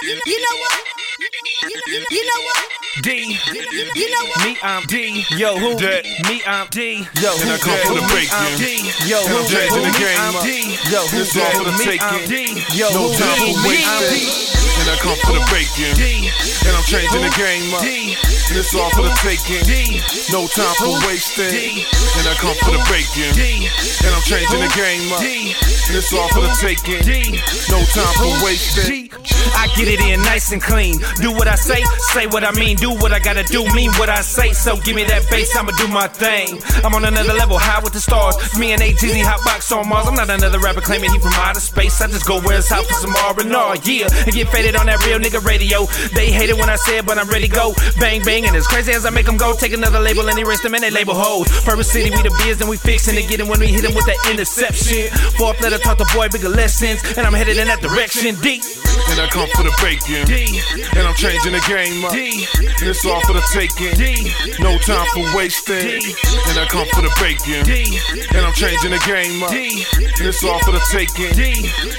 You know what? You know what? D. You know what? Me, I'm D. Yo, who? That. Me, I'm D. Yo, who? and I come for the Me, break, I'm. D. Yo, And who? I'm changing the Me, game I'm. D. Yo, who? This all for the Me, taking. I'm D. Yo, No who? time for Me, wasting. D. And I come for the breaking. D. And I'm changing the game up. D. And it's all for the taking. D. No time for wasting. D. And I come for the breaking. D. And I'm changing the game up. And it's all for the taking. No time for wasting. I get it in nice and clean. Do what I say, say what I mean. Do what I gotta do, mean what I say. So give me that bass, I'ma do my thing. I'm on another level, high with the stars. Me and ATZ hotbox on Mars. I'm not another rapper claiming he from outer space. I just go where it's hot for some R&R, yeah. And get faded on that real nigga radio. They hate it when I say it, but I'm ready to go. Bang, bang, and as crazy as I make them go, take another label and erase them and they label hoes. Purpose City, we the biz and we fixin' to get it when we hit 'em with that interception. Fourth letter taught the boy bigger lessons, and I'm headed in that direction. Deep. And I come for the breaking. D. And I'm changing the game up. And it's all for the taking. No time for wasting. And I come for the breaking. D. And I'm changing the game up. And it's all for the taking.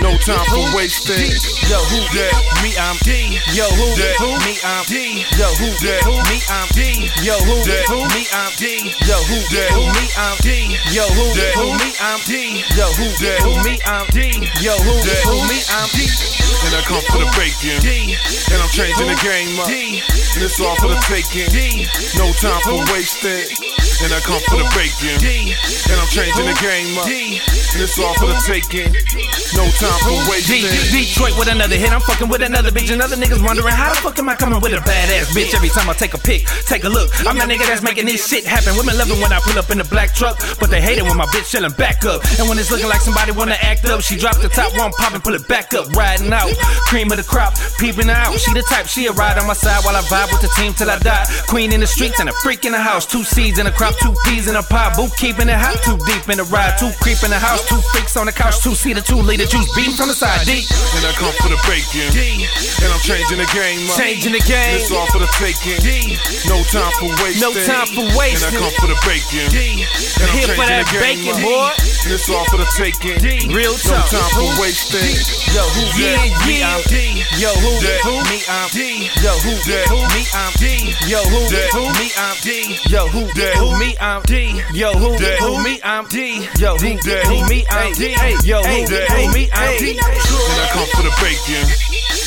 No time for wasting. Yo, who that? Me, I'm D. Yo, who That. who? Me, I'm D. Yo, who That. who? Me, I'm D. Yo, who That. who? Me, I'm D. Yo, who That. who? Me, I'm D. Yo, who That. who? Me, I'm D. Yo, who That. who? Me, I'm D. Yo, who That. Me, I'm D. And I come for the. D. And I'm changing the game up. And it's all for the taking. No time for wasting. And I come for the breaking. The game up. D. And it's all for the taking. No time for D, wasting. Detroit with another hit. I'm fucking with another bitch. And other niggas wondering how the fuck am I coming with a badass bitch every time I take a pic, take a look. I'm that nigga that's making this shit happen. Women love it when I pull up in the black truck, but they hate it when my bitch chillin' back up. And when it's looking like somebody wanna act up, she drop the top one, pop and pull it back up, riding out. Cream of the crop, peeping out. She the type, she'll ride on my side while I vibe with the team till I die. Queen in the streets and a freak in the house. Two seeds in a crop, two peas in a pot. Boot keeping it hot, too deep in the ride. Two creep in the house, two freaks on the couch. Two seater, two liter juice, beans on the side. Deep. And I come for the breaking. D. And I'm changing the game up. Changing the game. It's all for the taking. D. No time for wasting. No time for waste. And I come for the breaking. D. And I'm Here for changing that bacon, up. boy. And it's all for the taking. D. Real No time for wasting. Yo, who? Yeah, Me, yeah. I'm D. Yo, who? That. Who? Me, I'm D. Yo, who? That. Who? Me, I'm D. Yo, who that? Who me? I'm D. Yo, who that? Who me? I'm D. Yo, who that? Who me? I'm D. Yo, who that? Who me? I'm D. Yo, who that? Who me? I'm D. And I come for the bacon.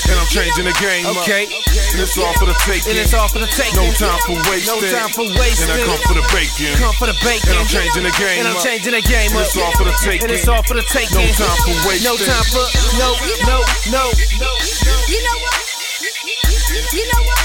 And I'm changing the game. Okay. And it's all for the taking. And it's all for the taking. No time for wasting. No time for wasting. And I come for the bacon. Come for the bacon. And I'm changing the game. And I'm changing the game. And it's all for the taking. And it's all for the taking. No time for wasting. No time for no no no. You know what? You know what?